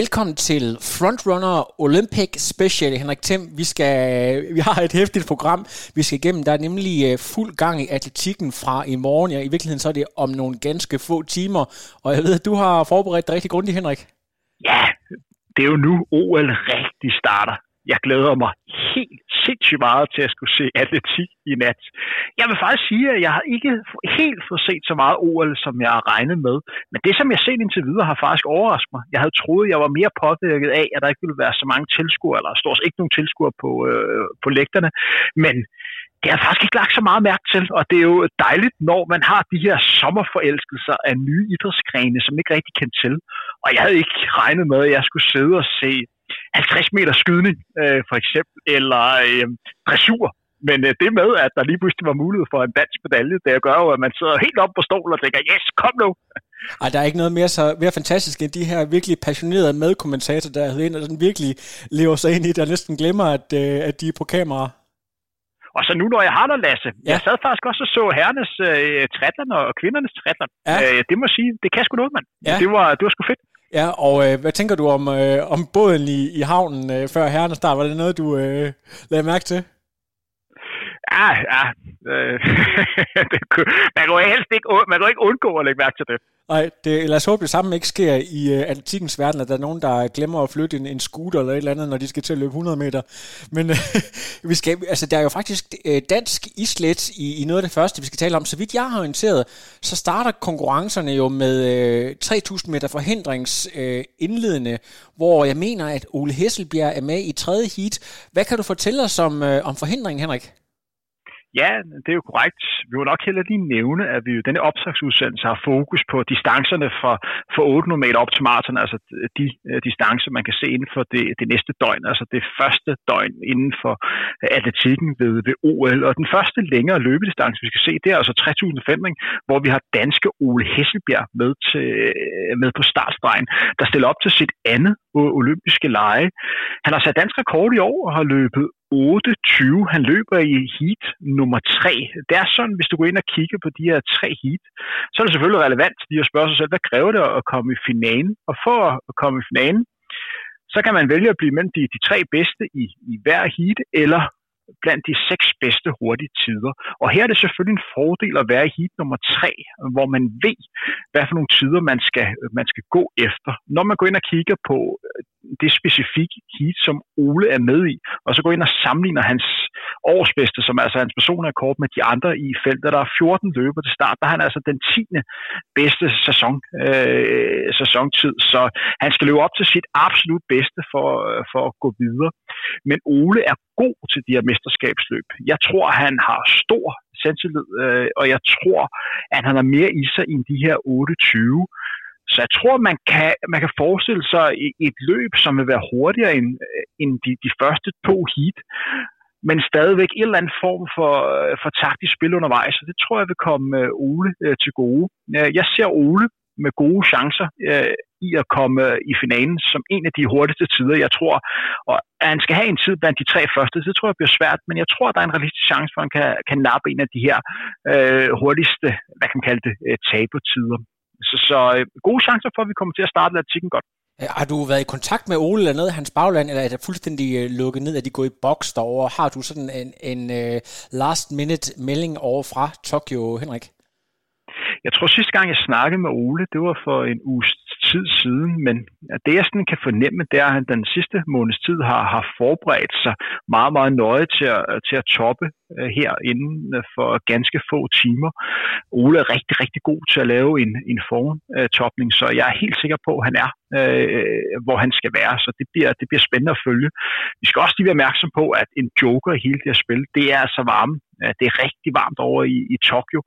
Velkommen til Frontrunner Olympic Special, Henrik Thiem. Vi, skal, vi har et hæftigt program, vi skal igennem. Der er nemlig øh, fuld gang i atletikken fra i morgen. Ja, I virkeligheden så er det om nogle ganske få timer. Og jeg ved, at du har forberedt dig rigtig grundigt, Henrik. Ja, det er jo nu OL rigtig starter. Jeg glæder mig helt sindssygt meget til at skulle se atletik i nat. Jeg vil faktisk sige, at jeg har ikke helt fået set så meget OL, som jeg har regnet med. Men det, som jeg har set indtil videre, har faktisk overrasket mig. Jeg havde troet, at jeg var mere påvirket af, at der ikke ville være så mange tilskuere, eller stort ikke nogen tilskuere på, øh, på lægterne. Men det har faktisk ikke lagt så meget mærke til, og det er jo dejligt, når man har de her sommerforelskelser af nye idrætsgrene, som ikke rigtig kendt til. Og jeg havde ikke regnet med, at jeg skulle sidde og se 50 meter skydning, øh, for eksempel, eller øh, dressur. Men øh, det med, at der lige pludselig var mulighed for en dansk medalje, det gør jo, at man sidder helt op på stolen og tænker, yes, kom nu! Ej, der er ikke noget mere, så, mere fantastisk end de her virkelig passionerede medkommentatorer, der er ind og den virkelig lever sig ind i og næsten glemmer, at, øh, at de er på kamera. Og så nu, når jeg har dig, Lasse, ja. jeg sad faktisk også og så herrenes øh, trætlerne og kvindernes trætler. Ja. Øh, det må sige, det kan sgu noget, mand. Ja. Det, var, det var sgu fedt. Ja, og øh, hvad tænker du om, øh, om båden i, i havnen øh, før herren start? Var det noget, du øh, lagde mærke til? Ja, ja. Øh, det, man, kunne helst ikke, man kan ikke undgå at lægge mærke til det. Nej, det, lad os håbe, det samme ikke sker i øh, atletikkens verden, at der er nogen, der glemmer at flytte en, en scooter eller et eller andet, når de skal til at løbe 100 meter. Men øh, vi skal, altså, der er jo faktisk øh, dansk islet i, i noget af det første, vi skal tale om. Så vidt jeg har orienteret, så starter konkurrencerne jo med øh, 3.000 meter forhindrings øh, indledende, hvor jeg mener, at Ole Hesselbjerg er med i tredje heat. Hvad kan du fortælle os om, øh, om forhindringen, Henrik? Ja, det er jo korrekt. Vi vil nok heller lige nævne, at vi jo denne opsagsudsendelse har fokus på distancerne fra, fra 800 meter op til maraton, altså de øh, distancer, man kan se inden for det, det næste døgn, altså det første døgn inden for øh, atletikken ved, ved OL. Og den første længere løbedistance, vi skal se, det er altså 3000 hvor vi har danske Ole Hesselbjerg med, til, øh, med på startstregen, der stiller op til sit andet olympiske lege. Han har sat dansk rekord i år og har løbet 8.20. Han løber i heat nummer 3. Det er sådan, hvis du går ind og kigger på de her tre heat, så er det selvfølgelig relevant lige at spørge sig selv, hvad kræver det at komme i finalen? Og for at komme i finalen, så kan man vælge at blive mellem de, de tre bedste i, i hver heat, eller blandt de seks bedste hurtige tider. Og her er det selvfølgelig en fordel at være i heat nummer tre, hvor man ved, hvad for nogle tider man skal, man skal gå efter. Når man går ind og kigger på øh, det specifikke heat, som Ole er med i, og så går ind og sammenligner hans årsbedste, som altså er altså hans personrekord med de andre i feltet. Der er 14 løber til start, der er han altså den 10. bedste sæson, øh, sæsontid, så han skal løbe op til sit absolut bedste for, øh, for at gå videre. Men Ole er god til de her mesterskabsløb. Jeg tror, han har stor selvtillid, øh, og jeg tror, at han har mere i sig end de her 28. Så jeg tror, man kan, man kan forestille sig et løb, som vil være hurtigere end, øh, end de, de første to heat, men stadigvæk en eller anden form for, øh, for taktisk spil undervejs, så det tror jeg vil komme øh, Ole øh, til gode. Jeg ser Ole med gode chancer øh, i at komme i finalen som en af de hurtigste tider, jeg tror. Og at han skal have en tid blandt de tre første, det tror jeg bliver svært, men jeg tror, der er en realistisk chance for, at han kan, kan nappe en af de her øh, hurtigste, hvad kan man kalde det, øh, tabertider. Så, så øh, gode chancer for, at vi kommer til at starte latikken godt. Øh, har du været i kontakt med Ole eller noget af hans bagland, eller er det fuldstændig øh, lukket ned, at de går i boks derovre? Har du sådan en, en uh, last minute melding over fra Tokyo, Henrik? Jeg tror sidste gang, jeg snakkede med Ole, det var for en uges tid siden, men det jeg sådan kan fornemme, det er, at han den sidste måneds tid har, har forberedt sig meget, meget nøje til at, til at toppe øh, her inden øh, for ganske få timer. Ole er rigtig, rigtig god til at lave en, en formtopning, så jeg er helt sikker på, at han er, øh, hvor han skal være, så det bliver, det bliver spændende at følge. Vi skal også lige være opmærksom på, at en joker i hele det her spil, det er altså så varme det er rigtig varmt over i, i Tokyo,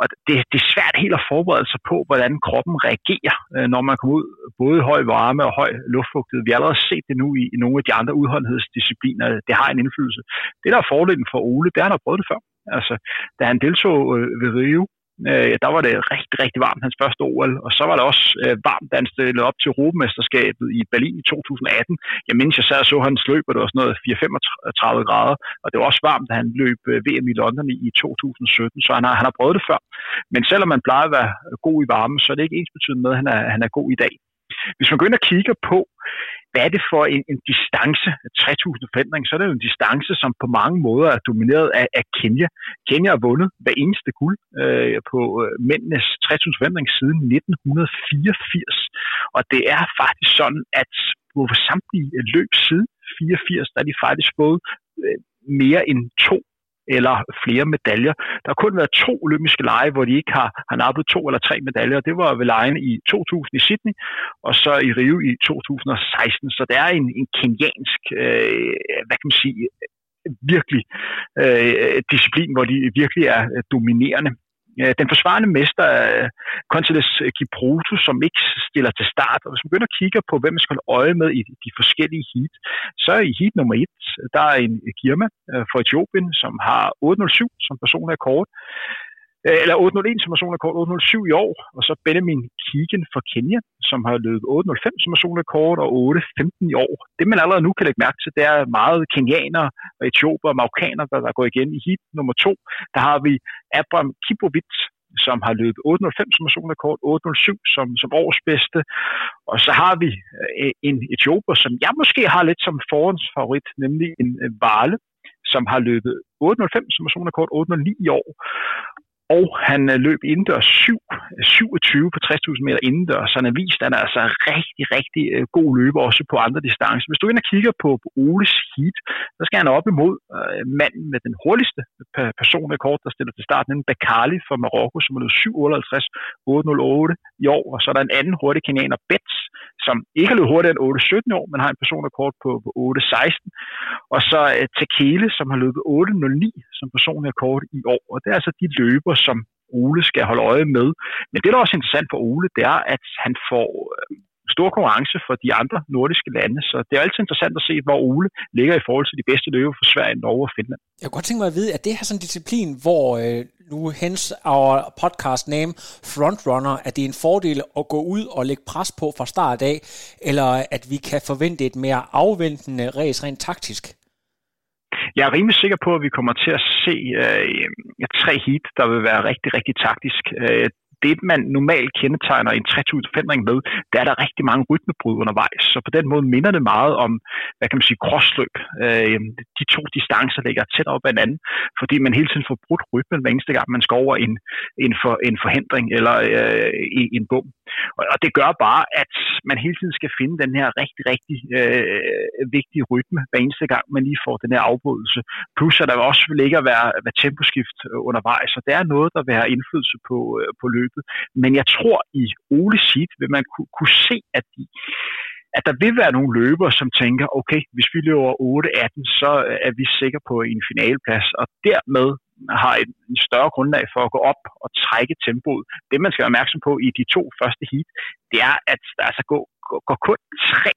og det, det er svært helt at forberede sig på, hvordan kroppen reagerer, øh, når man kommer ud både i høj varme og høj luftfugtighed. Vi har allerede set det nu i, i nogle af de andre udholdenhedsdiscipliner. Det har en indflydelse. Det, der er fordelen for Ole, det er, at han har prøvet det før. Altså, da han deltog øh, ved Rio, øh, der var det rigtig, rigtig varmt, hans første OL, og så var det også øh, varmt, da han stillede op til Europamesterskabet i Berlin i 2018. Jeg mindes, jeg sad og så hans løb, og det var sådan noget 4-35 grader, og det var også varmt, da han løb øh, VM i London i, i 2017, så han har, han har prøvet det før. Men selvom man plejer at være god i varmen, så er det ikke ens betydende med, at han er, han er god i dag. Hvis man går ind og kigger på, hvad er det for en, en distance, 3000 forhindring, så er det jo en distance, som på mange måder er domineret af, af Kenya. Kenya har vundet hver eneste guld øh, på øh, mændenes 3000 forhindring siden 1984. Og det er faktisk sådan, at på samtlige løb siden 84, der er de faktisk fået øh, mere end to eller flere medaljer. Der har kun været to olympiske lege, hvor de ikke har, har nappet to eller tre medaljer. Det var ved lejen i 2000 i Sydney, og så i Rio i 2016. Så det er en, en kenyansk, øh, hvad kan man sige, virkelig øh, disciplin, hvor de virkelig er dominerende. Den forsvarende mester er Conteles Kiprotu, som ikke stiller til start. Og hvis man begynder at kigge på, hvem man skal holde øje med i de forskellige heat, så i heat nummer et, der er en Girma øh, fra Etiopien, som har 807 som personlig kort. Øh, eller 801 som personrekord, 807 i år, og så Benjamin Keegan fra Kenya, som har løbet 805 som personrekord og 815 i år. Det man allerede nu kan lægge mærke til, det er meget kenianere og etioper og marokkanere, der, der går igen i hit nummer to. Der har vi Abram Kibovits, som har løbet 805 som personrekord, 807 som, som årsbedste. Og så har vi øh, en etioper, som jeg måske har lidt som forhåndsfavorit, nemlig en øh, Vale, som har løbet 805 som personrekord, 809 i år og han øh, løb indendørs 7, 27 på 60.000 meter indendørs, så han har vist, at han er altså rigtig, rigtig øh, god løber også på andre distancer. Hvis du ind og kigger på, på Oles heat, så skal han op imod øh, manden med den hurtigste personrekord, der stiller til starten, en Bakali fra Marokko, som har løbet 758 808 i år, og så er der en anden hurtig kenianer, Betts, som ikke har løbet hurtigere end 817 år, men har en personrekord på, på 816, og så øh, Tekele, som har løbet 809 som personrekord i år, og det er altså de løber, som Ole skal holde øje med. Men det, der er også interessant for Ole, det er, at han får øh, stor konkurrence for de andre nordiske lande, så det er altid interessant at se, hvor Ole ligger i forhold til de bedste løber for Sverige, Norge og Finland. Jeg kunne godt tænke mig at vide, at det her sådan en disciplin, hvor øh, nu hens our podcast name frontrunner, at det er en fordel at gå ud og lægge pres på fra start af, eller at vi kan forvente et mere afventende race rent taktisk? Jeg er rimelig sikker på, at vi kommer til at se øh, tre heat, der vil være rigtig, rigtig taktisk. Øh, det, man normalt kendetegner en 3000 med, der er der rigtig mange rytmebrud undervejs. Så på den måde minder det meget om, hvad kan man sige, crossløb. Øh, de to distancer ligger tæt op ad hinanden, fordi man hele tiden får brudt rytmen hver eneste gang, man skal over en, en, for, en forhindring eller øh, i en bum. Og, og det gør bare, at man hele tiden skal finde den her rigtig, rigtig øh, vigtige rytme hver eneste gang, man lige får den her afbrydelse. Plus at der også vil ikke at være, være temposkift undervejs, så det er noget, der vil have indflydelse på, øh, på løbet. Men jeg tror, i Ole sit vil man kunne, kunne se, at de, at der vil være nogle løber, som tænker, okay, hvis vi løber 8-18, så øh, er vi sikre på en finaleplads, og dermed har en, en større grundlag for at gå op og trække tempoet. Det, man skal være opmærksom på i de to første heat, det er, at der altså går, går, går kun tre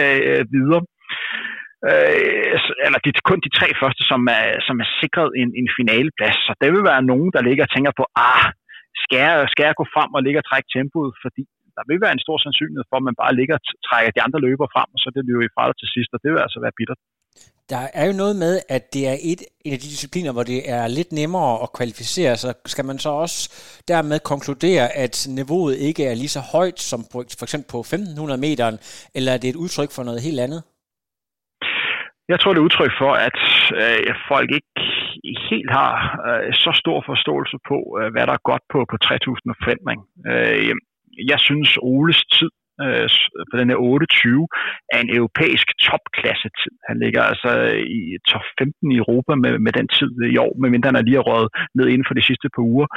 øh, videre. Øh, eller de, kun de tre første, som er, som er sikret en, en finaleplads. Så der vil være nogen, der ligger og tænker på, ah, skal jeg, skal jeg gå frem og ligge og trække tempoet, fordi der vil være en stor sandsynlighed for, at man bare ligger og trækker de andre løber frem, og så det jo i fra til sidst, og det vil altså være bittert. Der er jo noget med, at det er et, en af de discipliner, hvor det er lidt nemmere at kvalificere sig. Skal man så også dermed konkludere, at niveauet ikke er lige så højt som for eksempel på 1500 meter, eller er det et udtryk for noget helt andet? Jeg tror, det er udtryk for, at øh, folk ikke helt har øh, så stor forståelse på, øh, hvad der er godt på, på 3000 forventning. Øh, jeg synes, Oles tid øh, på den her 28 er en europæisk topklasse tid. Han ligger altså i top 15 i Europa med, med den tid i år, medmindre han er lige røget ned inden for de sidste par uger.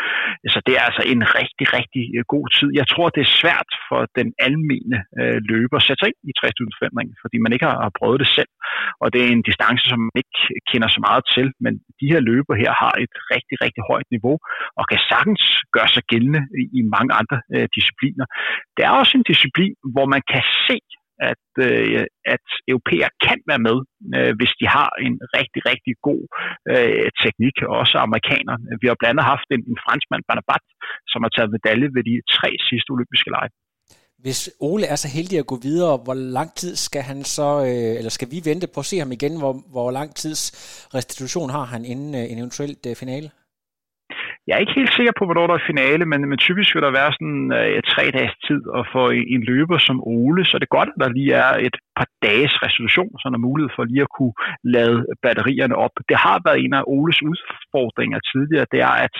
Så det er altså en rigtig, rigtig øh, god tid. Jeg tror, det er svært for den almene øh, løber at sætte sig ind i 3000 fordi man ikke har, har prøvet det selv. Og det er en distance, som man ikke kender så meget til, men de her løber her har et rigtig, rigtig højt niveau, og kan sagtens gøre sig gældende i, i mange andre øh, discipliner. Det er også en disciplin, hvor man kan se, at, øh, at europæer kan være med, øh, hvis de har en rigtig, rigtig god øh, teknik, også amerikanerne. Vi har blandt andet haft en, en franskmand, Barnabat, som har taget medalje ved de tre sidste olympiske lege. Hvis Ole er så heldig at gå videre, hvor lang tid skal han så, øh, eller skal vi vente på at se ham igen, hvor, hvor lang tids restitution har han inden øh, en eventuel øh, finale? Jeg er ikke helt sikker på, hvornår der er finale, men, men typisk vil der være sådan øh, tre dages tid, og for en, en løber som Ole, så er det godt, at der lige er et par dages resolution, så der er mulighed for lige at kunne lade batterierne op. Det har været en af Oles udfordringer tidligere, det er, at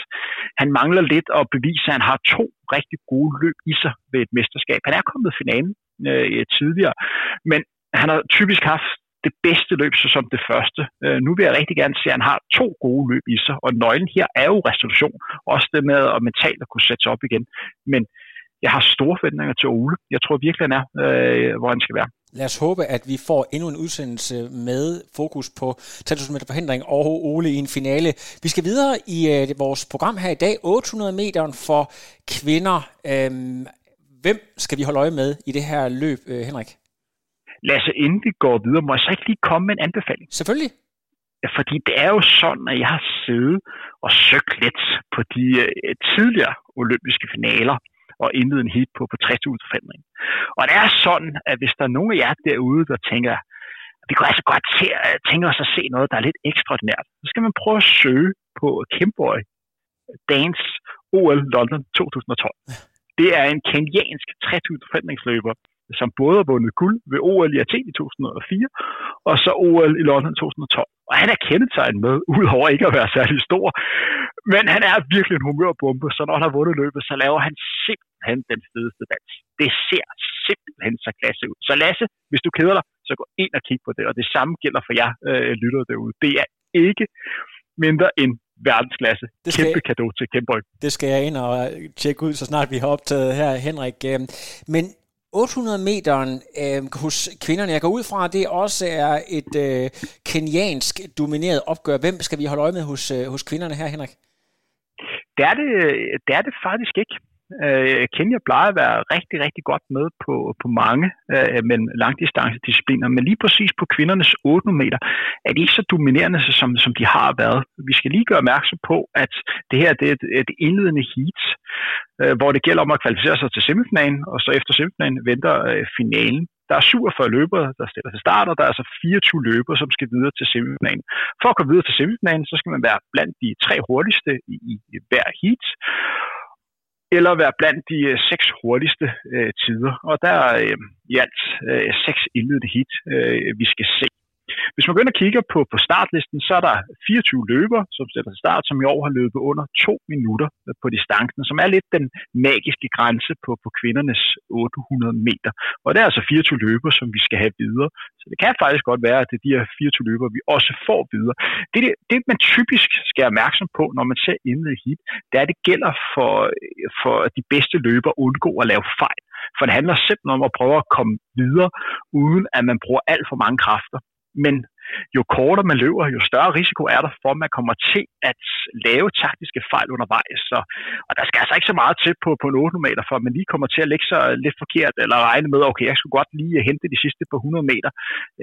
han mangler lidt at bevise, at han har to rigtig gode løb i sig ved et mesterskab. Han er kommet i finalen øh, tidligere, men han har typisk haft det bedste løb så som det første. Øh, nu vil jeg rigtig gerne se, at han har to gode løb i sig, og nøglen her er jo resolution. Også det med at mentalt at kunne sætte sig op igen. Men jeg har store forventninger til Ole. Jeg tror virkelig, han er, øh, hvor han skal være. Lad os håbe, at vi får endnu en udsendelse med fokus på 3000 meter forhindring og Ole i en finale. Vi skal videre i øh, vores program her i dag. 800 meter for kvinder. Øhm, hvem skal vi holde øje med i det her løb, øh, Henrik? Lasse, inden vi går videre, må jeg så ikke lige komme med en anbefaling? Selvfølgelig. Fordi det er jo sådan, at jeg har siddet og søgt lidt på de øh, tidligere olympiske finaler og indledet en hit på, på 60 forfændring. Og det er sådan, at hvis der er nogen af jer derude, der tænker, vi kunne altså godt tænke os at se noget, der er lidt ekstraordinært, så skal man prøve at søge på Kimboy Dance OL London 2012. Det er en kenyansk 3000 forfændringsløber, som både har vundet guld ved OL i Athen i 2004, og så OL i London 2012. Og han er kendetegnet med, udover ikke at være særlig stor, men han er virkelig en humørbombe, så når han har vundet løbet, så laver han simpelthen den fedeste dans. Det ser simpelthen så klasse ud. Så Lasse, hvis du keder dig, så gå ind og kig på det, og det samme gælder for jer øh, lytter derude. Det er ikke mindre end verdensklasse. Det skal, Kæmpe kado til Kæmpe Det skal jeg ind og tjekke ud, så snart vi har optaget her, Henrik. Øhm, men 800 meteren øh, hos kvinderne, jeg går ud fra, at det også er et øh, kenyansk domineret opgør. Hvem skal vi holde øje med hos, øh, hos kvinderne her, Henrik? Det er det, det, er det faktisk ikke. Øh, Kenya plejer at være rigtig, rigtig godt med på, på mange øh, men langdistancediscipliner, men lige præcis på kvindernes 800 meter er de ikke så dominerende, som, som de har været. Vi skal lige gøre opmærksom på, at det her det er et, et indledende heat, øh, hvor det gælder om at kvalificere sig til semifinalen, og så efter semifinalen venter øh, finalen. Der er 47 løbere, der stiller til start, og der er altså 24 løbere, som skal videre til semifinalen. For at komme videre til semifinalen, så skal man være blandt de tre hurtigste i, i hver heat eller være blandt de øh, seks hurtigste øh, tider. Og der er øh, i alt øh, seks indledende hit, øh, vi skal se. Hvis man begynder at kigge på, på startlisten, så er der 24 løber, som sætter til start, som i år har løbet under to minutter på distancen, som er lidt den magiske grænse på, på kvindernes 800 meter. Og det er altså 24 løber, som vi skal have videre. Så det kan faktisk godt være, at det er de her 24 løber, vi også får videre. Det, det, det man typisk skal være opmærksom på, når man ser indledet hit, det er, at det gælder for, for de bedste løber at undgå at lave fejl. For det handler simpelthen om at prøve at komme videre, uden at man bruger alt for mange kræfter men jo kortere man løber, jo større risiko er der for, at man kommer til at lave taktiske fejl undervejs. Så, og der skal altså ikke så meget til på, på en 800 meter, for at man lige kommer til at lægge sig lidt forkert, eller regne med, okay, jeg skulle godt lige hente de sidste på 100 meter.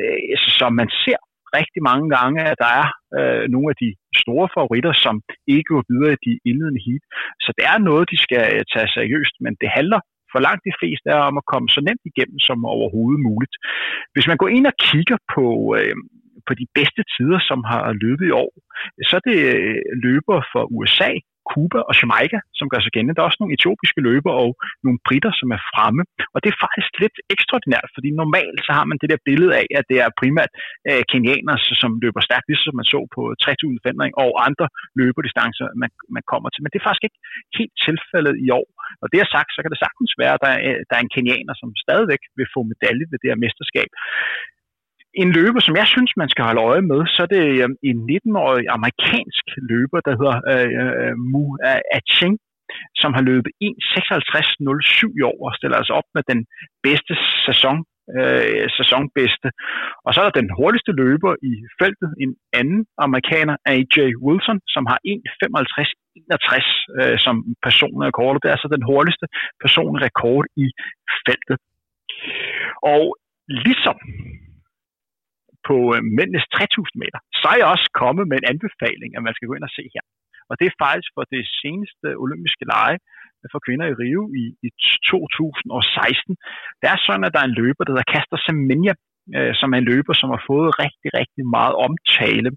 Øh, så man ser rigtig mange gange, at der er øh, nogle af de store favoritter, som ikke går videre i de indledende heat. Så det er noget, de skal øh, tage seriøst, men det handler for langt de fleste er om at komme så nemt igennem som overhovedet muligt. Hvis man går ind og kigger på, øh, på de bedste tider, som har løbet i år, så er det øh, løber for USA, Cuba og Jamaica, som gør sig gældende. Der er også nogle etiopiske løber og nogle britter, som er fremme. Og det er faktisk lidt ekstraordinært, fordi normalt så har man det der billede af, at det er primært øh, kenianere, som løber stærkt, ligesom man så på 3000 fændring og andre løbedistancer, man, man kommer til. Men det er faktisk ikke helt tilfældet i år. Og det er sagt, så kan det sagtens være, at der er, øh, der er en kenianer, som stadigvæk vil få medalje ved det her mesterskab en løber, som jeg synes, man skal holde øje med, så er det øh, en 19-årig amerikansk løber, der hedder øh, øh Mu Aching, som har løbet 1.56.07 i år og stiller altså op med den bedste sæson, øh, sæsonbedste. Og så er der den hurtigste løber i feltet, en anden amerikaner, AJ Wilson, som har 1.55.61 øh, som personrekord. Det er altså den hurtigste personrekord i feltet. Og ligesom på øh, mændenes 3000 meter, så er jeg også kommet med en anbefaling, at man skal gå ind og se her. Og det er faktisk for det seneste olympiske lege for kvinder i Rio i, i 2016. Det er sådan, at der er en løber, der hedder Kaster Semenya, øh, som er en løber, som har fået rigtig, rigtig meget omtale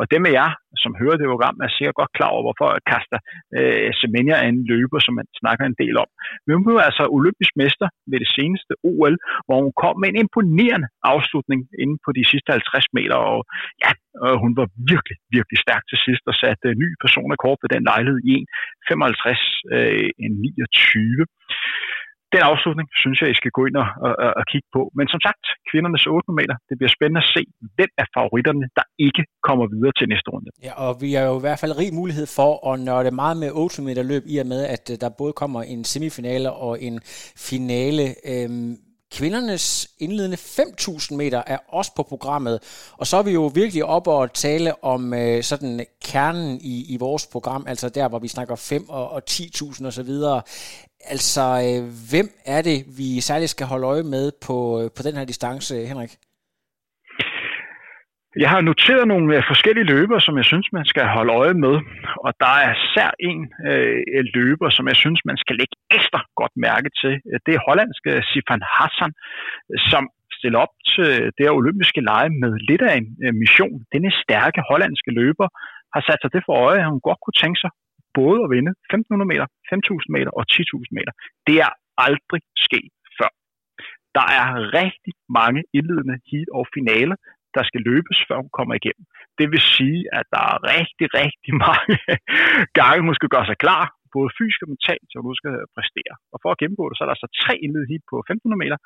og dem af jer, som hører det program, er sikkert godt klar over, hvorfor Kasta øh, Semenya er en løber, som man snakker en del om. Men hun blev altså olympisk mester ved det seneste OL, hvor hun kom med en imponerende afslutning inden på de sidste 50 meter, og ja, øh, hun var virkelig, virkelig stærk til sidst og satte øh, ny personrekord ved den lejlighed i 1.55 øh, 29 den afslutning synes jeg, I skal gå ind og, og, og kigge på. Men som sagt, kvindernes 8 meter, det bliver spændende at se, hvem af favoritterne, der ikke kommer videre til næste runde. Ja, og vi har jo i hvert fald rig mulighed for at nørde meget med 8 meter løb, i og med, at øh, der både kommer en semifinale og en finale. Øhm, Kvindernes indledende 5.000 meter er også på programmet, og så er vi jo virkelig op og tale om øh, sådan kernen i, i vores program, altså der, hvor vi snakker 5 og, og 10.000 og så videre. Altså, øh, hvem er det, vi særligt skal holde øje med på, øh, på den her distance, Henrik? Jeg har noteret nogle øh, forskellige løber, som jeg synes, man skal holde øje med. Og der er sær en øh, løber, som jeg synes, man skal lægge ekstra godt mærke til. Øh, det er hollandske Sifan Hassan, som stiller op til øh, det her olympiske lege med lidt af en øh, mission. Denne stærke hollandske løber har sat sig det for øje, at hun godt kunne tænke sig både at vinde 1500 meter, 5000 meter og 10.000 meter. Det er aldrig sket før. Der er rigtig mange indledende heat og finaler, der skal løbes, før hun kommer igennem. Det vil sige, at der er rigtig, rigtig mange gange, hun skal gøre sig klar, både fysisk og mentalt, så hun skal præstere. Og for at gennemgå det, så er der så tre indledende heat på 1500 meter,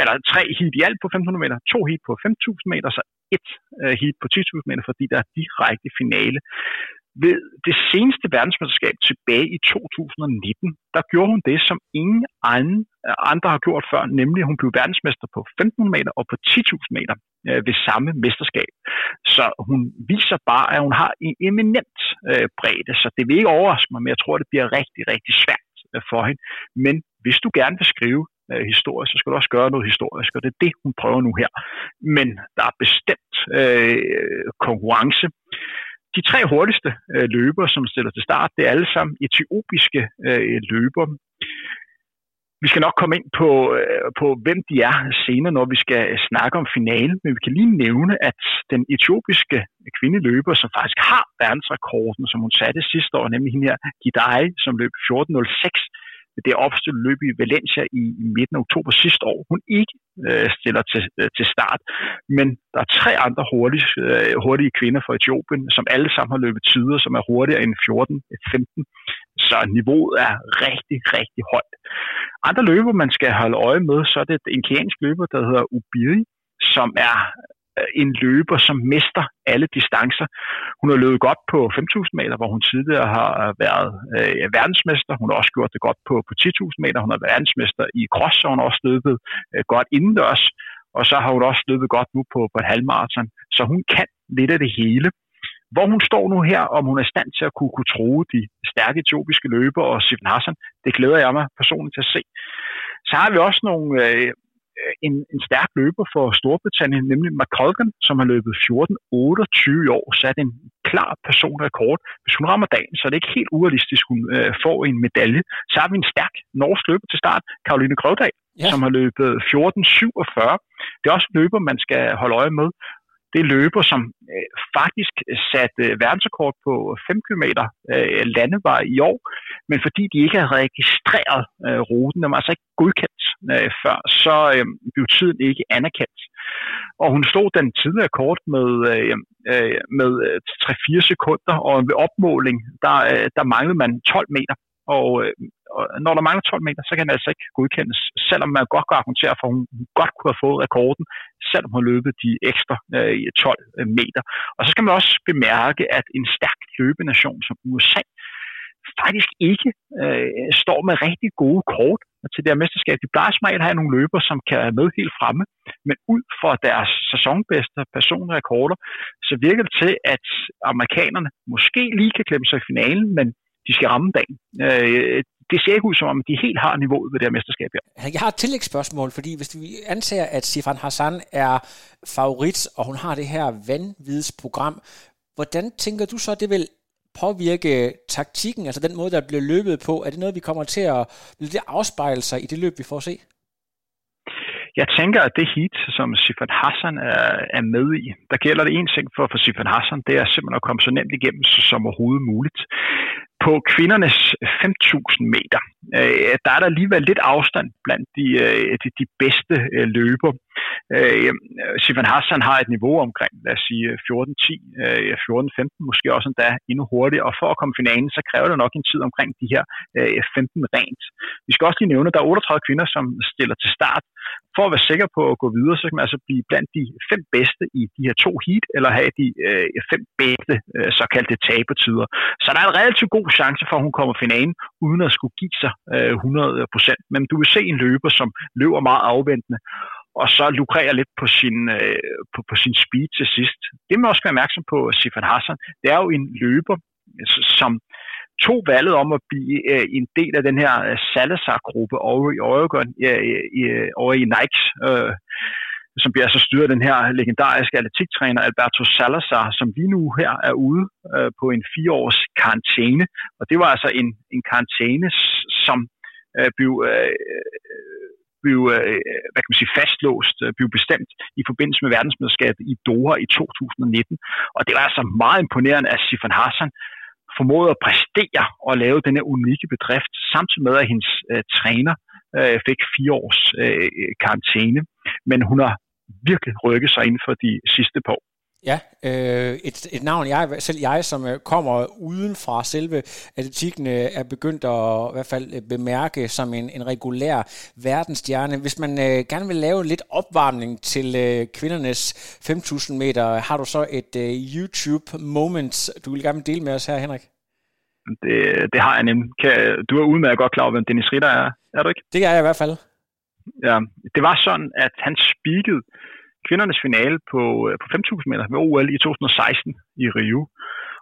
eller tre heat i alt på 1500 meter, to heat på 5000 meter, så et øh, heat på 10.000 meter, fordi der er direkte finale. Ved det seneste verdensmesterskab tilbage i 2019, der gjorde hun det, som ingen anden, øh, andre har gjort før, nemlig hun blev verdensmester på 1500 meter og på 10.000 meter øh, ved samme mesterskab. Så hun viser bare, at hun har en eminent øh, bredde, så det vil ikke overraske mig, men jeg tror, det bliver rigtig, rigtig svært øh, for hende. Men hvis du gerne vil skrive øh, historie, så skal du også gøre noget historisk, og det er det, hun prøver nu her. Men der er bestemt øh, konkurrence. De tre hurtigste øh, løbere, som stiller til start, det er alle sammen etiopiske øh, løbere. Vi skal nok komme ind på, øh, på, hvem de er senere, når vi skal snakke om finalen, men vi kan lige nævne, at den etiopiske kvindeløber, som faktisk har verdensrekorden, som hun satte sidste år, nemlig hende her, Gidai, som løb 14.06, det opstillede løb i Valencia i, i midten af oktober sidste år, hun ikke øh, stiller til, øh, til start. Men der er tre andre hurtige, øh, hurtige kvinder fra Etiopien, som alle sammen har løbet tider, som er hurtigere end 14-15. Så niveauet er rigtig, rigtig højt. Andre løber, man skal holde øje med, så er det en kenyansk løber, der hedder Ubiri, som er Øh, en løber, som mester alle distancer. Hun har løbet godt på 5.000 meter, hvor hun tidligere har øh, været øh, verdensmester. Hun har også gjort det godt på, på 10.000 meter. Hun har været verdensmester i cross, og hun har også løbet øh, godt indendørs. Og så har hun også løbet godt nu på, på et halvmarathon. Så hun kan lidt af det hele. Hvor hun står nu her, om hun er i stand til at kunne, kunne tro de stærke etiopiske løber og Sifan Hassan, det glæder jeg mig personligt til at se. Så har vi også nogle, Øh, en, en stærk løber for Storbritannien, nemlig McColgan, som har løbet 14-28 i år, sat en klar personrekord. Hvis hun rammer dagen, så er det ikke helt urealistisk, hun øh, får en medalje. Så har vi en stærk norsk løber til start, Karoline Krøvdal, ja. som har løbet 14-47. Det er også en løber, man skal holde øje med det løber, som øh, faktisk satte øh, verdensrekord på 5 km øh, landevej i år, men fordi de ikke har registreret øh, ruten, den var altså ikke godkendt øh, før, så øh, blev tiden ikke anerkendt. Og hun stod den tidligere kort med, øh, øh med øh, 3-4 sekunder, og ved opmåling, der, øh, der manglede man 12 meter. Og, øh, og når der mangler 12 meter, så kan den altså ikke godkendes, selvom man godt kan argumentere for, at hun godt kunne have fået rekorden, selvom hun løbet de ekstra øh, 12 øh, meter. Og så skal man også bemærke, at en stærk løbenation som USA faktisk ikke øh, står med rigtig gode kort til det her mesterskab. De plejer som at have nogle løber, som kan være med helt fremme, men ud fra deres sæsonbedste personrekorder, så virker det til, at amerikanerne måske lige kan klemme sig i finalen, men de skal ramme dagen. Øh, det ser ikke ud som om, de helt har niveauet ved det her mesterskab her. Jeg har et tillægsspørgsmål, fordi hvis vi antager, at Sifan Hassan er favorit, og hun har det her vanvidsprogram, hvordan tænker du så, det vil påvirke taktikken, altså den måde, der bliver løbet på? Er det noget, vi kommer til at vil det afspejle sig i det løb, vi får se? Jeg tænker, at det heat, som Sifan Hassan er, er med i, der gælder det en ting for, for Sifan Hassan, det er simpelthen at komme så nemt igennem som overhovedet muligt. På kvindernes 5.000 meter, øh, der er der alligevel lidt afstand blandt de, øh, de, de bedste øh, løber. Øh, Sifan Hassan har et niveau omkring, lad os sige, 14-10, øh, 14-15, måske også endda endnu hurtigere. Og for at komme i finalen, så kræver det nok en tid omkring de her øh, 15 rent. Vi skal også lige nævne, at der er 38 kvinder, som stiller til start. For at være sikker på at gå videre, så kan man altså blive blandt de fem bedste i de her to heat, eller have de øh, fem bedste øh, såkaldte tabetider. Så der er en relativt god chance for, at hun kommer i finalen, uden at skulle give sig øh, 100%. Men du vil se en løber, som løber meget afventende, og så lukrerer lidt på sin, øh, på, på sin speed til sidst. Det man også skal være opmærksom på, Sifan Hassan, det er jo en løber, altså, som tog valget om at blive øh, en del af den her øh, Salazar-gruppe over i Oregon, øh, i, over i Nike, øh, som bliver så altså styret af den her legendariske atletiktræner Alberto Salazar, som lige nu her er ude øh, på en fireårs karantæne. Og det var altså en, en karantæne, som øh, blev øh, blev øh, hvad kan man sige, fastlåst, øh, blev bestemt i forbindelse med verdensmesterskabet i Doha i 2019. Og det var altså meget imponerende, at Sifan Hassan formåede at præstere og lave den her unikke bedrift, samtidig med, at hendes øh, træner øh, fik fire års øh, karantæne. Men hun har virkelig rykket sig inden for de sidste par år. Ja, øh, et, et navn, jeg, selv jeg, som øh, kommer uden fra selve atletikken, øh, er begyndt at i hvert fald øh, bemærke som en, en regulær verdensstjerne. Hvis man øh, gerne vil lave lidt opvarmning til øh, kvindernes 5.000 meter, har du så et øh, YouTube moment, du vil gerne dele med os her, Henrik? Det, det har jeg nemlig. Kan, du er udmærket godt klar over, hvem Dennis Ritter er, er du ikke? Det er jeg i hvert fald. Ja, det var sådan, at han speakede kvindernes finale på, øh, på 5.000 meter ved OL i 2016 i Rio.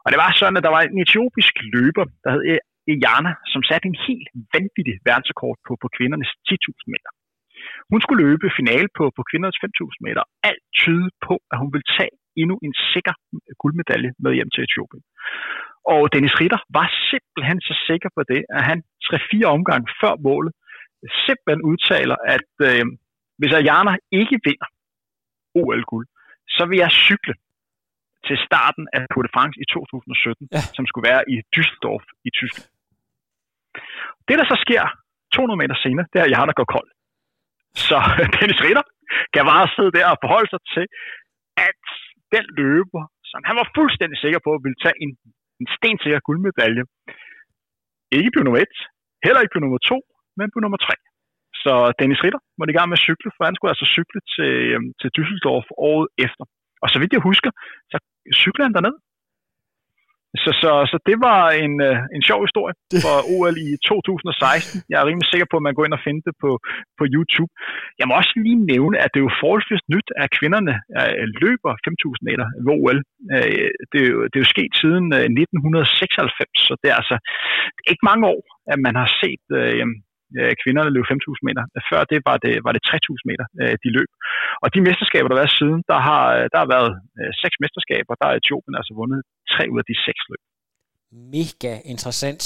Og det var sådan, at der var en etiopisk løber, der hed e- Ejana, som satte en helt vanvittig verdensrekord på, på kvindernes 10.000 meter. Hun skulle løbe finale på, på kvindernes 5.000 meter. Alt tyde på, at hun ville tage endnu en sikker guldmedalje med hjem til Etiopien. Og Dennis Ritter var simpelthen så sikker på det, at han 3-4 omgange før målet simpelthen udtaler, at øh, hvis Ayana ikke vinder, OL-guld, så vil jeg cykle til starten af Tour de France i 2017, ja. som skulle være i Düsseldorf i Tyskland. Det, der så sker 200 meter senere, det er, at Jarner går kold. Så Dennis Ritter kan bare sidde der og forholde sig til, at den løber, som han var fuldstændig sikker på, ville tage en, en stensikker guldmedalje, ikke blev nummer et, heller ikke blev nummer to, men blev nummer tre. Så Dennis Ritter måtte i gang med at cykle, for han skulle altså cykle til, øhm, til Düsseldorf året efter. Og så vidt jeg husker, så cyklede han derned. Så, så, så det var en, øh, en sjov historie for OL i 2016. Jeg er rimelig sikker på, at man går ind og finder det på, på YouTube. Jeg må også lige nævne, at det er jo forholdsvis nyt, at kvinderne øh, løber 5.000 meter ved OL. Øh, det, er jo, det er jo sket siden 1996, så det er altså ikke mange år, at man har set øh, Øh, kvinderne løb 5.000 meter. Før det var det, var det 3.000 meter, øh, de løb. Og de mesterskaber, der har været siden, der har, øh, der har været øh, seks mesterskaber, der har Etiopien altså vundet tre ud af de seks løb. Mega interessant.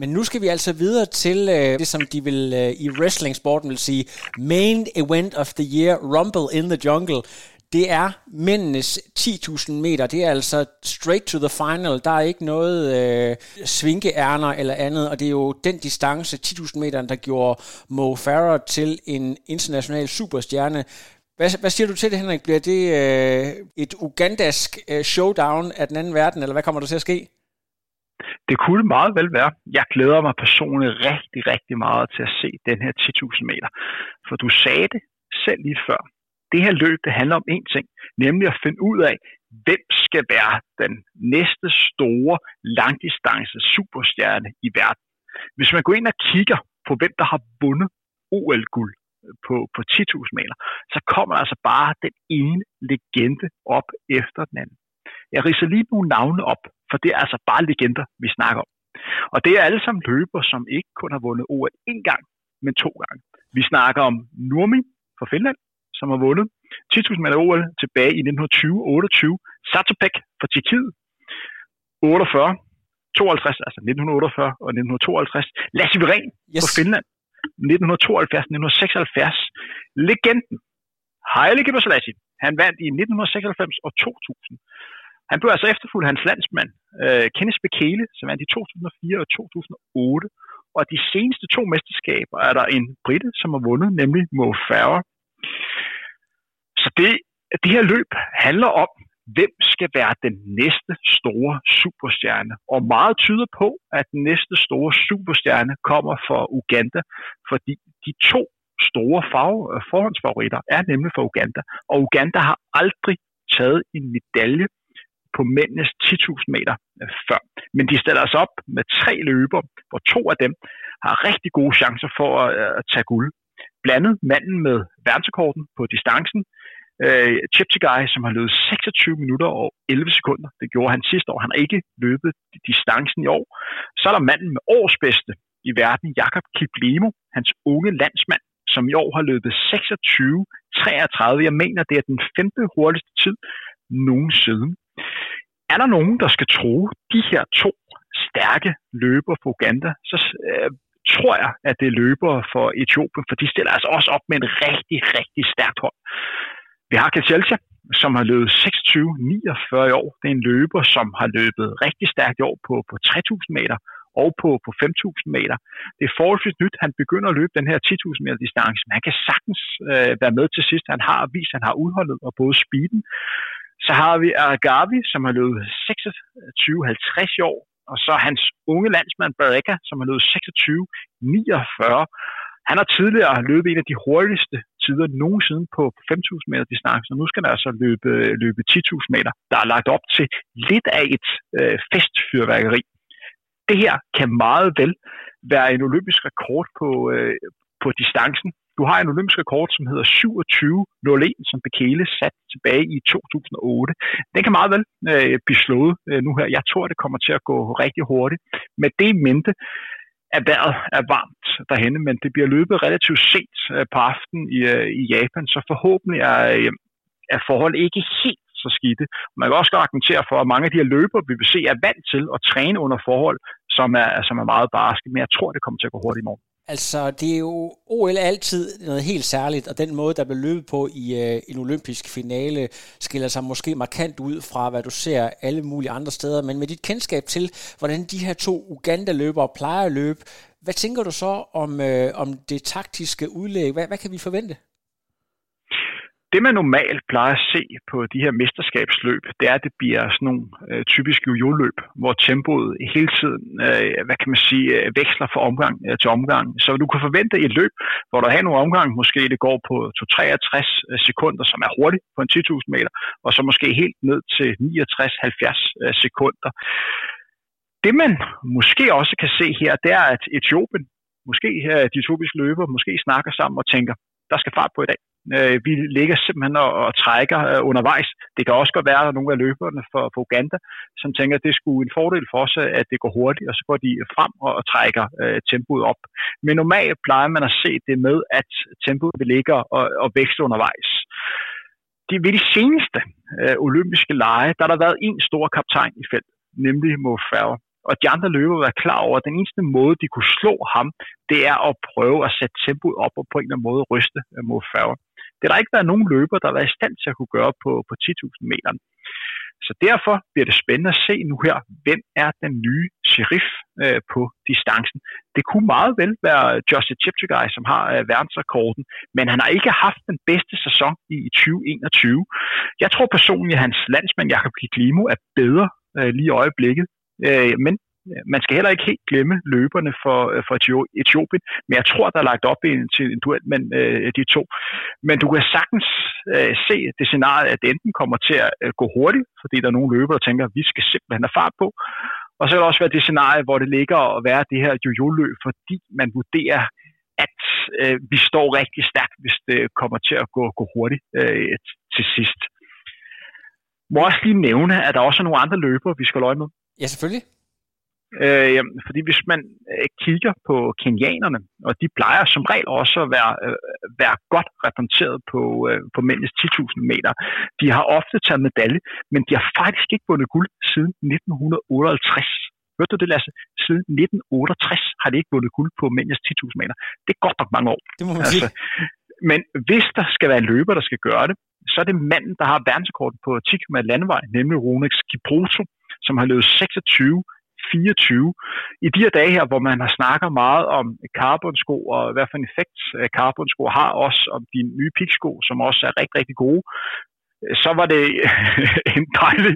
Men nu skal vi altså videre til øh, det, som de vil øh, i wrestling-sporten vil sige main event of the year, Rumble in the Jungle det er mændenes 10.000 meter. Det er altså straight to the final. Der er ikke noget øh, svinkeærner eller andet, og det er jo den distance, 10.000 meter, der gjorde Mo Farah til en international superstjerne. Hvad, hvad siger du til det, Henrik? Bliver det øh, et ugandask øh, showdown af den anden verden, eller hvad kommer der til at ske? Det kunne meget vel være. Jeg glæder mig personligt rigtig, rigtig meget til at se den her 10.000 meter. For du sagde det selv lige før det her løb, det handler om én ting, nemlig at finde ud af, hvem skal være den næste store langdistance superstjerne i verden. Hvis man går ind og kigger på, hvem der har vundet OL-guld på, på 10.000 meter, så kommer der altså bare den ene legende op efter den anden. Jeg riser lige nogle navne op, for det er altså bare legender, vi snakker om. Og det er alle sammen løber, som ikke kun har vundet OL én gang, men to gange. Vi snakker om Nurmi fra Finland, som har vundet 10.000 meter OL tilbage i 1920-28. Satopek fra Tjekkiet, 48, 52, altså 1948 og 1952. Lasse Viren yes. fra Finland, 1972-1976. Legenden, Haile Gebrselassie, han vandt i 1996 og 2000. Han blev altså efterfulgt hans landsmand, uh, Kenneth Bekele, som vandt i 2004 og 2008. Og de seneste to mesterskaber er der en brite, som har vundet, nemlig Mo Farah. Det, det her løb handler om, hvem skal være den næste store superstjerne. Og meget tyder på, at den næste store superstjerne kommer fra Uganda, fordi de to store fag, øh, forhåndsfavoritter er nemlig fra Uganda. Og Uganda har aldrig taget en medalje på mændenes 10.000 meter øh, før. Men de stiller sig op med tre løber, hvor to af dem har rigtig gode chancer for at, øh, at tage guld. Blandet manden med verdensrekorden på distancen, øh, guy som har løbet 26 minutter og 11 sekunder. Det gjorde han sidste år. Han har ikke løbet distancen i år. Så er der manden med årsbedste i verden, Jakob Kiplimo, hans unge landsmand, som i år har løbet 26-33. Jeg mener, det er den femte hurtigste tid nogensinde. Er der nogen, der skal tro de her to stærke løber for Uganda, så øh, tror jeg, at det er løbere for Etiopien, for de stiller altså også op med en rigtig, rigtig stærkt hold. Vi har Kajelcha, som har løbet 26-49 i år. Det er en løber, som har løbet rigtig stærkt i år på, på 3000 meter og på, på 5.000 meter. Det er forholdsvis nyt. Han begynder at løbe den her 10.000 meter distance, men han kan sagtens øh, være med til sidst. Han har vist, at han har udholdet og både speeden. Så har vi Aragavi, som har løbet 26-50 i år, og så hans unge landsmand Baraka, som har løbet 26-49. Han har tidligere løbet en af de hurtigste tider nogensinde på 5.000 meter distance, og nu skal der altså løbe, løbe 10.000 meter. Der er lagt op til lidt af et øh, festfyrværkeri. Det her kan meget vel være en olympisk rekord på, øh, på distancen. Du har en olympisk rekord, som hedder 27.01, som Bekele satte tilbage i 2008. Den kan meget vel øh, blive slået øh, nu her. Jeg tror, det kommer til at gå rigtig hurtigt. Med det mente, at vejret er varmt derhenne, men det bliver løbet relativt sent øh, på aftenen i, øh, i Japan, så forhåbentlig er, øh, er forhold ikke helt så skidte. Man kan også godt argumentere for, at mange af de her løbere, vi vil se, er vant til at træne under forhold, som er, som er meget barske, men jeg tror, det kommer til at gå hurtigt i morgen. Altså, det er jo OL er altid noget helt særligt, og den måde, der bliver løbet på i øh, en olympisk finale, skiller sig måske markant ud fra, hvad du ser alle mulige andre steder. Men med dit kendskab til, hvordan de her to Uganda-løbere plejer at løbe, hvad tænker du så om, øh, om det taktiske udlæg? Hvad, hvad kan vi forvente? Det man normalt plejer at se på de her mesterskabsløb, det er, at det bliver sådan nogle øh, typiske jojo-løb, hvor tempoet hele tiden, øh, hvad kan man sige, øh, veksler fra omgang øh, til omgang. Så du kan forvente et løb, hvor der har nogle omgang, måske det går på 63 øh, sekunder, som er hurtigt på en 10.000 meter, og så måske helt ned til 69-70 øh, sekunder. Det man måske også kan se her, det er, at Etiopien, måske her de etiopiske løber, måske snakker sammen og tænker, der skal fart på i dag. Øh, vi ligger simpelthen og, og trækker øh, undervejs. Det kan også godt være, at nogle af løberne for, for Uganda, som tænker, at det skulle en fordel for os, at det går hurtigt, og så går de frem og, og trækker øh, tempoet op. Men normalt plejer man at se det med, at tempoet vil ligge og, og vækste undervejs. De, ved de seneste øh, olympiske lege, der har der været en stor kaptajn i felt, nemlig Mo Farah. Og de andre løbere var klar over, at den eneste måde, de kunne slå ham, det er at prøve at sætte tempoet op og på en eller anden måde ryste øh, Mo Farah. Det har der ikke været nogen løber, der har været i stand til at kunne gøre på, på 10.000 meter. Så derfor bliver det spændende at se nu her, hvem er den nye sheriff øh, på distancen. Det kunne meget vel være Joshua Cheptegei, som har øh, verdensrekorden, men han har ikke haft den bedste sæson i 2021. Jeg tror personligt, at hans landsmand Jakob Kiklimo er bedre øh, lige i øjeblikket, øh, men man skal heller ikke helt glemme løberne for, øh, for Etiopien, men jeg tror, der er lagt op en, til en duel mellem øh, de to. Men du kan sagtens øh, se det scenarie, at det enten kommer til at øh, gå hurtigt, fordi der er nogle løbere, der tænker, at vi skal simpelthen have fart på, og så vil det også være det scenarie, hvor det ligger at være det her jojo-løb, fordi man vurderer, at øh, vi står rigtig stærkt, hvis det kommer til at gå, gå hurtigt øh, til sidst. Må også lige nævne, at der også er nogle andre løbere, vi skal løje med. Ja, selvfølgelig. Øh, fordi hvis man øh, kigger på kenianerne, og de plejer som regel også at være, øh, være godt repræsenteret på, øh, på mændenes 10.000 meter. De har ofte taget medalje, men de har faktisk ikke vundet guld siden 1958. Hørte du det, Lasse? Siden 1968 har de ikke vundet guld på mændenes 10.000 meter. Det er godt nok mange år. Det må man altså, sige. Men hvis der skal være en løber, der skal gøre det, så er det manden, der har verdensrekorden på 10 km landevej, nemlig Ronex Kipruto, som har løbet 26 24. I de her dage her, hvor man har snakket meget om carbonsko og hvad for en effekt øh, carbonsko har, også om de nye piksko, som også er rigtig, rigtig gode, øh, så var det en dejlig,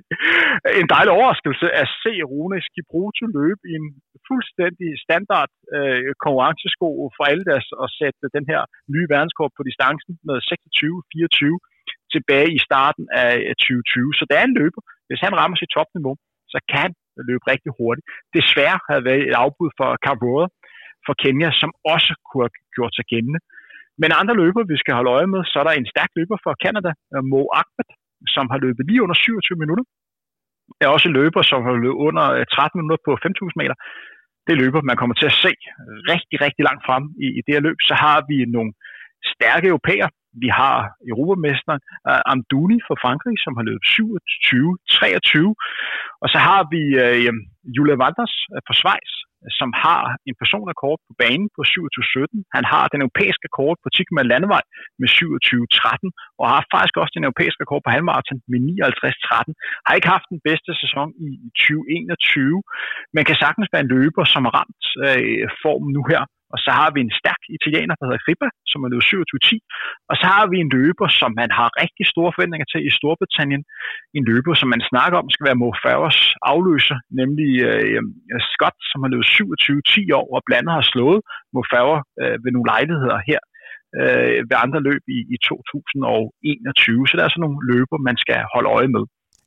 en dejlig overraskelse at se Rune Skibruto løbe i en fuldstændig standard øh, konkurrencesko for alle deres og sætte den her nye verdenskort på distancen med 26-24 tilbage i starten af øh, 2020. Så det er en løber. Hvis han rammer sit topniveau, så kan han løbe rigtig hurtigt. Desværre havde været et afbud for Cabrera for Kenya, som også kunne have gjort sig gældende. Men andre løber, vi skal holde øje med, så er der en stærk løber fra Canada, Mo Ahmed, som har løbet lige under 27 minutter. Der er også løber, som har løbet under øh, 13 minutter på 5.000 meter. Det løber, man kommer til at se rigtig, rigtig langt frem i, i det her løb. Så har vi nogle stærke europæer. Vi har europamesteren uh, Amdouni fra Frankrig, som har løbet 27-23. Og så har vi øh, uh, Julia Wanders øh, fra Schweiz, som har en personrekord på banen på 27-17. Han har den europæiske rekord på 10 landevej med 27-13, og har faktisk også den europæiske rekord på halvmarathon med 59-13. Har ikke haft den bedste sæson i 2021, men kan sagtens være en løber, som har ramt øh, formen nu her og så har vi en stærk italiener, der hedder Ripa, som er løbet 27-10. Og så har vi en løber, som man har rigtig store forventninger til i Storbritannien. En løber, som man snakker om, skal være Mo Farahs afløser, nemlig øh, Scott, som har løbet 27-10 år og blandt har slået Mo Farah øh, ved nogle lejligheder her øh, ved andre løb i, i 2021. Så der er sådan nogle løber, man skal holde øje med.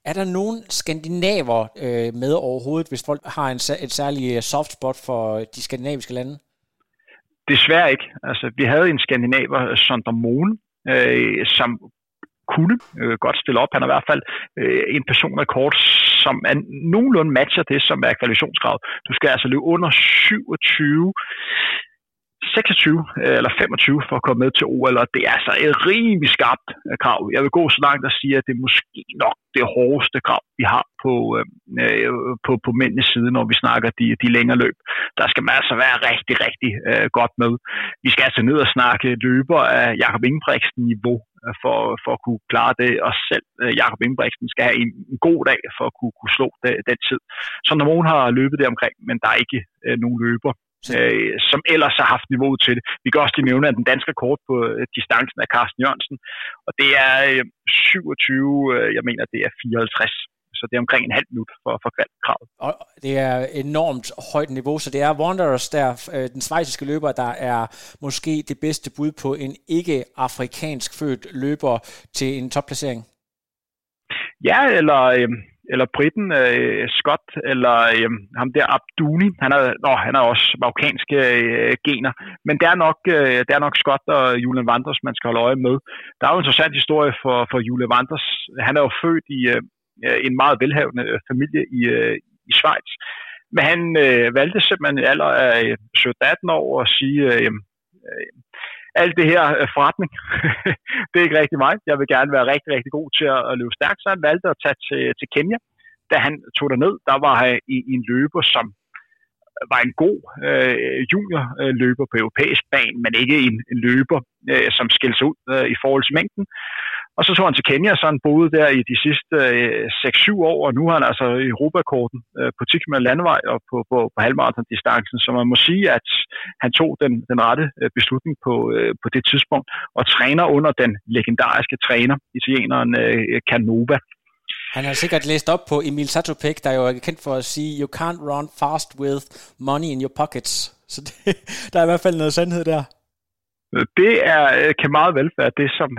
Er der nogen skandinaver øh, med overhovedet, hvis folk har en, et særligt øh, soft spot for de skandinaviske lande? Desværre ikke. Altså, vi havde en skandinaver, øh, Sonder Moen, øh, som kunne øh, godt stille op. Han er i hvert fald øh, en personrekord, som er nogenlunde matcher det, som er kvalifikationsgrad. Du skal altså løbe under 27 26 øh, eller 25 for at komme med til OL, og det er altså et rimelig skarpt øh, krav. Jeg vil gå så langt og sige, at det er måske nok det hårdeste krav, vi har på, øh, øh, på, på mændenes side, når vi snakker de, de længere løb. Der skal man altså være rigtig, rigtig øh, godt med. Vi skal altså ned og snakke løber af Jakob Ingebrigtsen niveau for, for at kunne klare det, og selv Jakob Ingebrigtsen skal have en, en god dag for at kunne, kunne slå det, den tid. Så når nogen har løbet det omkring, men der er ikke øh, nogen løber, øh, som ellers har haft niveauet til det. Vi kan også lige nævne, at den danske kort på øh, distancen er Carsten Jørgensen, og det er øh, 27, øh, jeg mener, det er 54 så det er omkring en halv minut for, for kravet. Og det er enormt højt niveau, så det er Wanderers, der øh, den svejsiske løber, der er måske det bedste bud på en ikke-afrikansk født løber til en topplacering. Ja, eller øh, eller Britten øh, Scott, eller øh, ham der Abduni, han er, nå, han er også marokkanske øh, gener, men det er, nok, øh, det er nok Scott og Julian Wanders, man skal holde øje med. Der er jo en interessant historie for, for Julian Wanders. Han er jo født i øh, øh en meget velhavende øh, familie i, øh, i Schweiz, men han øh, valgte simpelthen i alder af øh, 17-18 år at sige, øh, øh, alt det her øh, forretning, det er ikke rigtig mig. Jeg vil gerne være rigtig, rigtig god til at løbe stærkt, så han valgte at tage til, til Kenya. Da han tog ned, der var han i, i en løber, som øh, var en god øh, juniorløber øh, på europæisk bane, men ikke en, en løber, øh, som skilte sig ud øh, i forhold til mængden. Og så tog han til Kenya, så han boede der i de sidste øh, 6-7 år, og nu har han altså Europakorten øh, på 10 km landvej og på, på, på halvmarathon-distancen, så man må sige, at han tog den, den rette øh, beslutning på, øh, på det tidspunkt, og træner under den legendariske træner, italieneren øh, Canova. Han har sikkert læst op på Emil Satopek, der jo er kendt for at sige, you can't run fast with money in your pockets. Så det, der er i hvert fald noget sandhed der. Det er, øh, kan meget vel være det, som,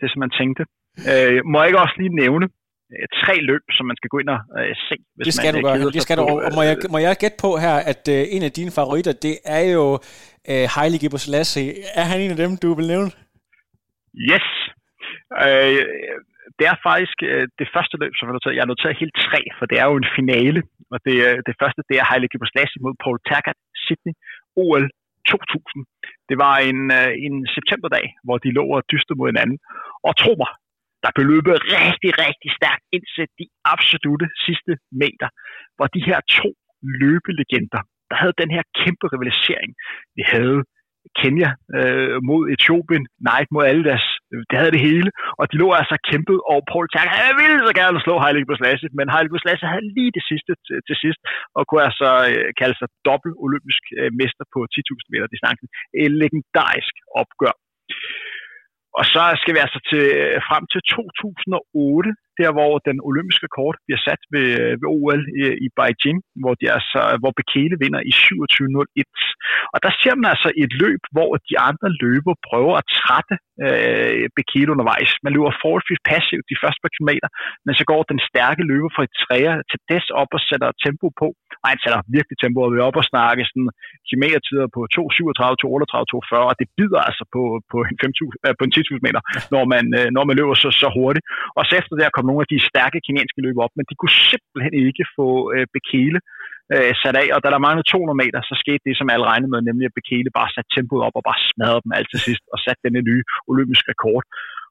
det, som man tænkte. Øh, må jeg ikke også lige nævne øh, tre løb, som man skal gå ind og øh, se? Hvis det skal man, du gøre. Det skal du. Og må jeg, må jeg gætte på her, at øh, en af dine favoritter, det er jo øh, Haile Gebrselassie. Er han en af dem, du vil nævne? Yes. Øh, det er faktisk øh, det første løb, som jeg har noteret. Jeg har noteret helt tre, for det er jo en finale. Og det, det første, det er Haile Gebrselassie mod Paul Taggart, Sydney, OL 2000. Det var en, øh, en septemberdag, hvor de lå og dystede mod hinanden. Og tro mig, der blev løbet rigtig, rigtig stærkt indtil de absolute sidste meter, hvor de her to løbelegender, der havde den her kæmpe rivalisering. Vi havde Kenya øh, mod Etiopien, Nike mod alle det havde det hele, og de lå altså kæmpet, og Paul Tjerk han ville så gerne slå Haile Gebrselassie, men Haile Gebrselassie havde lige det sidste til, til sidst, og kunne altså øh, kalde sig dobbelt olympisk øh, mester på 10.000 meter distancen. Et legendarisk opgør. Og så skal vi altså til, øh, frem til 2008, der hvor den olympiske rekord bliver sat ved, øh, ved OL i, øh, i Beijing, hvor, de altså, hvor Bekele vinder i 27.01. Og der ser man altså et løb, hvor de andre løber prøver at trætte øh, Bekele undervejs. Man løber forholdsvis passivt de første par kilometer, men så går den stærke løber fra et træer til des op og sætter tempo på. Og han sætter virkelig tempo, og vi op og snakke sådan kilometertider på 2.37, 2.38, 2.40, og det bider altså på, på en, 5.000, øh, på en 10.000 meter, når man, når man løber så, så hurtigt. Og så efter det kom nogle af de stærke kinesiske løb op, men de kunne simpelthen ikke få øh, Bekele øh, sat af, og da der manglede 200 meter, så skete det, som alle regnede med, nemlig at Bekele bare satte tempoet op og bare smadrede dem alt til sidst, og satte denne nye olympiske rekord.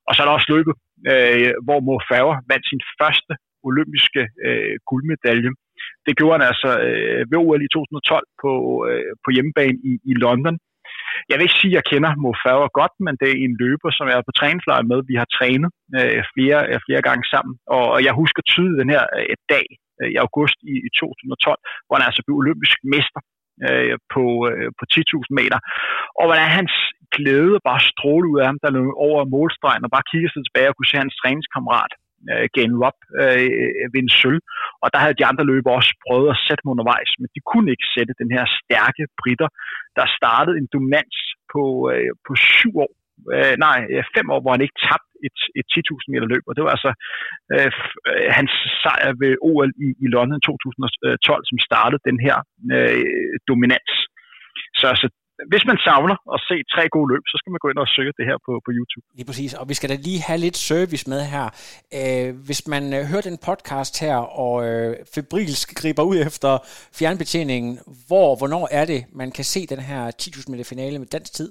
Og så er der også løbet, øh, hvor Mo Farah vandt sin første olympiske øh, guldmedalje. Det gjorde han altså øh, ved OL i 2012 på, øh, på hjemmebane i, i London. Jeg vil ikke sige, at jeg kender Mo Farah godt, men det er en løber, som jeg er på træningslejr med. Vi har trænet øh, flere, øh, flere gange sammen, og, og jeg husker tydeligt den her øh, dag øh, i august i, i 2012, hvor han altså blev olympisk mester øh, på, øh, på 10.000 meter. Og hvordan hans glæde bare strålede ud af ham, der løb over målstregen og bare kiggede sig tilbage og kunne se hans træningskammerat øh, Gane Rob øh, vinde sølv. Og der havde de andre løbere også prøvet at sætte dem undervejs, men de kunne ikke sætte den her stærke britter, der startede en dominans på, øh, på syv år øh, nej, øh, fem år, hvor han ikke tabte et, et 10.000 meter løb, og det var altså øh, øh, hans sejr ved OL i, i London 2012, øh, som startede den her øh, dominans. Så altså, hvis man savner at se tre gode løb, så skal man gå ind og søge det her på, på YouTube. Lige præcis, og vi skal da lige have lidt service med her. Øh, hvis man øh, hører den podcast her, og øh, febrilsk griber ud efter fjernbetjeningen, hvor, hvornår er det, man kan se den her 10.000 meter finale med dansk tid?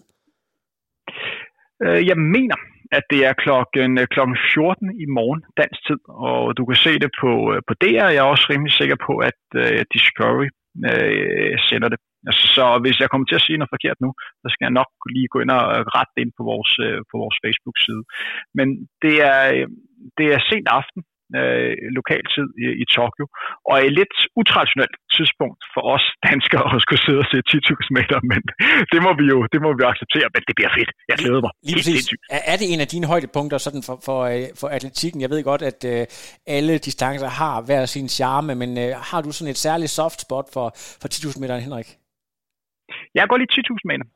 Øh, jeg mener, at det er klokken, øh, klokken 14 i morgen dansk tid, og du kan se det på, øh, på DR. Jeg er også rimelig sikker på, at uh, Discovery uh, sender det. Altså, så hvis jeg kommer til at sige noget forkert nu, så skal jeg nok lige gå ind og rette ind på vores, uh, på vores Facebook-side. Men det er, det er sent aften, øh, lokaltid i, i Tokyo, og et lidt utraditionelt tidspunkt for os danskere at skulle sidde og se 10.000 meter, men det må vi jo det må vi acceptere, men det bliver fedt. Jeg glæder mig. Lige præcis. Er, er det en af dine højdepunkter sådan for, for, øh, for atletikken? Jeg ved godt, at øh, alle distancer har hver sin charme, men øh, har du sådan et særligt soft spot for, for 10.000 meter, Henrik? Jeg går øh, lige 10.000 meter.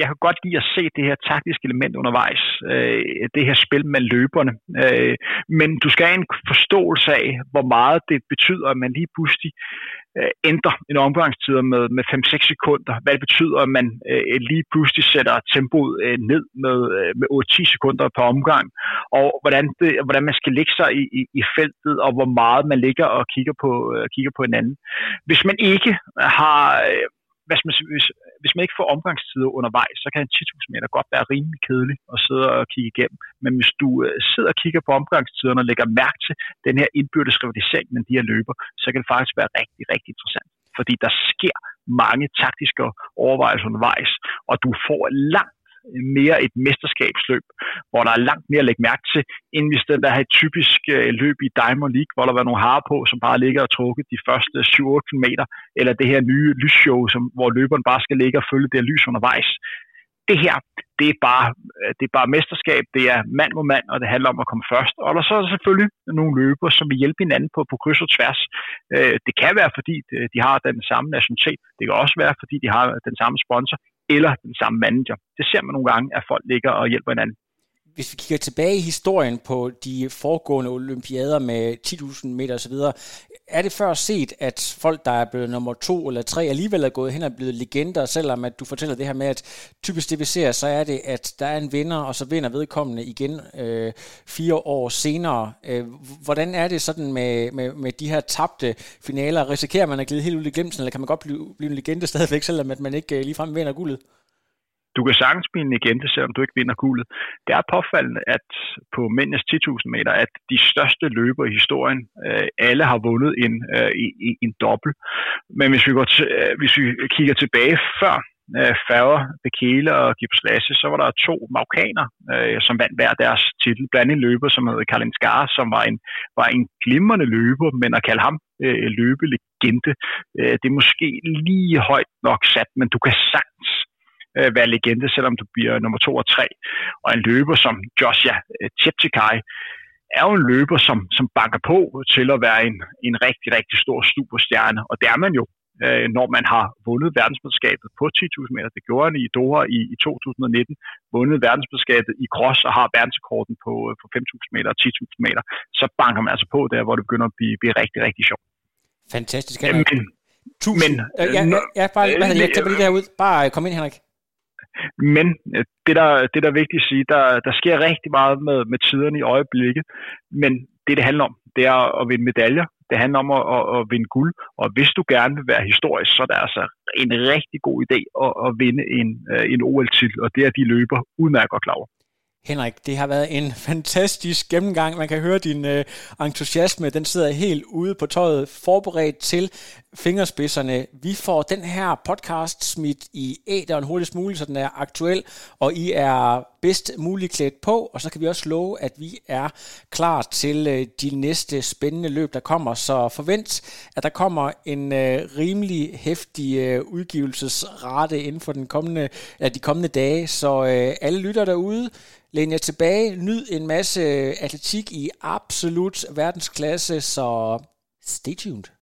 Jeg kan godt lide at se det her taktiske element undervejs. Øh, det her spil med løberne. Øh, men du skal have en forståelse af, hvor meget det betyder, at man lige pludselig ændrer en omgangstid med, med 5-6 sekunder. Hvad det betyder, at man lige pludselig sætter tempoet ned med, med 8-10 sekunder per omgang. Og hvordan, det, hvordan man skal lægge sig i, i, i feltet, og hvor meget man ligger og kigger på, kigger på hinanden. Hvis man ikke har hvis, man, hvis, hvis man ikke får omgangstider undervejs, så kan en 10.000 meter godt være rimelig kedelig at sidde og kigge igennem. Men hvis du øh, sidder og kigger på omgangstiderne og lægger mærke til den her indbyrdes rivalisering med de her løber, så kan det faktisk være rigtig, rigtig interessant. Fordi der sker mange taktiske overvejelser undervejs, og du får langt mere et mesterskabsløb, hvor der er langt mere at lægge mærke til, end hvis det der et typisk øh, løb i Diamond League, hvor der var nogle harer på, som bare ligger og trukket de første 7-8 km, eller det her nye lysshow, som, hvor løberen bare skal ligge og følge det lys undervejs. Det her, det er, bare, øh, det er bare mesterskab, det er mand mod mand, og det handler om at komme først. Og der så er der selvfølgelig nogle løbere, som vil hjælpe hinanden på, på kryds og tværs. Øh, det kan være, fordi de har den samme nationalitet. Det kan også være, fordi de har den samme sponsor eller den samme manager. Det ser man nogle gange, at folk ligger og hjælper hinanden. Hvis vi kigger tilbage i historien på de foregående olympiader med 10.000 meter osv., er det før set, at folk, der er blevet nummer to eller tre, alligevel er gået hen og blevet legender, selvom at du fortæller det her med, at typisk det vi ser, så er det, at der er en vinder, og så vinder vedkommende igen øh, fire år senere. Øh, hvordan er det sådan med, med, med de her tabte finaler? Risikerer man at glide helt ud i glemsen, eller kan man godt blive, blive en legende stadigvæk, selvom at man ikke øh, ligefrem vinder guldet? Du kan sagtens blive en legende, selvom du ikke vinder guldet. Det er påfaldende, at på mændenes 10.000 meter, at de største løber i historien, øh, alle har vundet en, øh, en dobbelt. Men hvis vi, går til, øh, hvis vi kigger tilbage før øh, Færger, Bekele og Gibbs Lasse, så var der to marokkaner, øh, som vandt hver deres titel. Blandt en løber, som hed Kalin Skar, som var en, var en glimrende løber, men at kalde ham øh, løbelegende, øh, det er måske lige højt nok sat, men du kan sagtens øh, være legende, selvom du bliver nummer to og tre. Og en løber som Joshua øh, Cheptegei er jo en løber, som, som banker på til at være en, en rigtig, rigtig stor superstjerne. Og det er man jo øh, når man har vundet verdensmesterskabet på 10.000 meter. Det gjorde han i Doha i, i 2019, vundet verdensmesterskabet i cross og har verdensrekorden på, øh, på 5.000 meter og 10.000 meter. Så banker man altså på der, hvor det begynder at blive, blive rigtig, rigtig sjovt. Fantastisk. Men, Tusind. Men, ja, ja, ja, bare, hvad jeg tager lige herud. Bare kom ind, Henrik. Men øh, det der, det der er vigtigt at sige, der, der sker rigtig meget med, med tiderne i øjeblikket, men det, det handler om, det er at vinde medaljer, det handler om at, at, at vinde guld, og hvis du gerne vil være historisk, så er det altså en rigtig god idé at, at vinde en, øh, en OL-titel, og det er de løber udmærket godt klar over. Henrik, det har været en fantastisk gennemgang. Man kan høre din øh, entusiasme, den sidder helt ude på tøjet, forberedt til fingerspidserne. Vi får den her podcast smidt i æderen hurtigst muligt, så den er aktuel, og I er bedst muligt klædt på, og så kan vi også love, at vi er klar til øh, de næste spændende løb, der kommer. Så forvent, at der kommer en øh, rimelig hæftig øh, udgivelsesrate inden for den kommende, eller de kommende dage, så øh, alle lytter derude, Læn jer tilbage, nyd en masse øh, atletik i absolut verdensklasse, så stay tuned.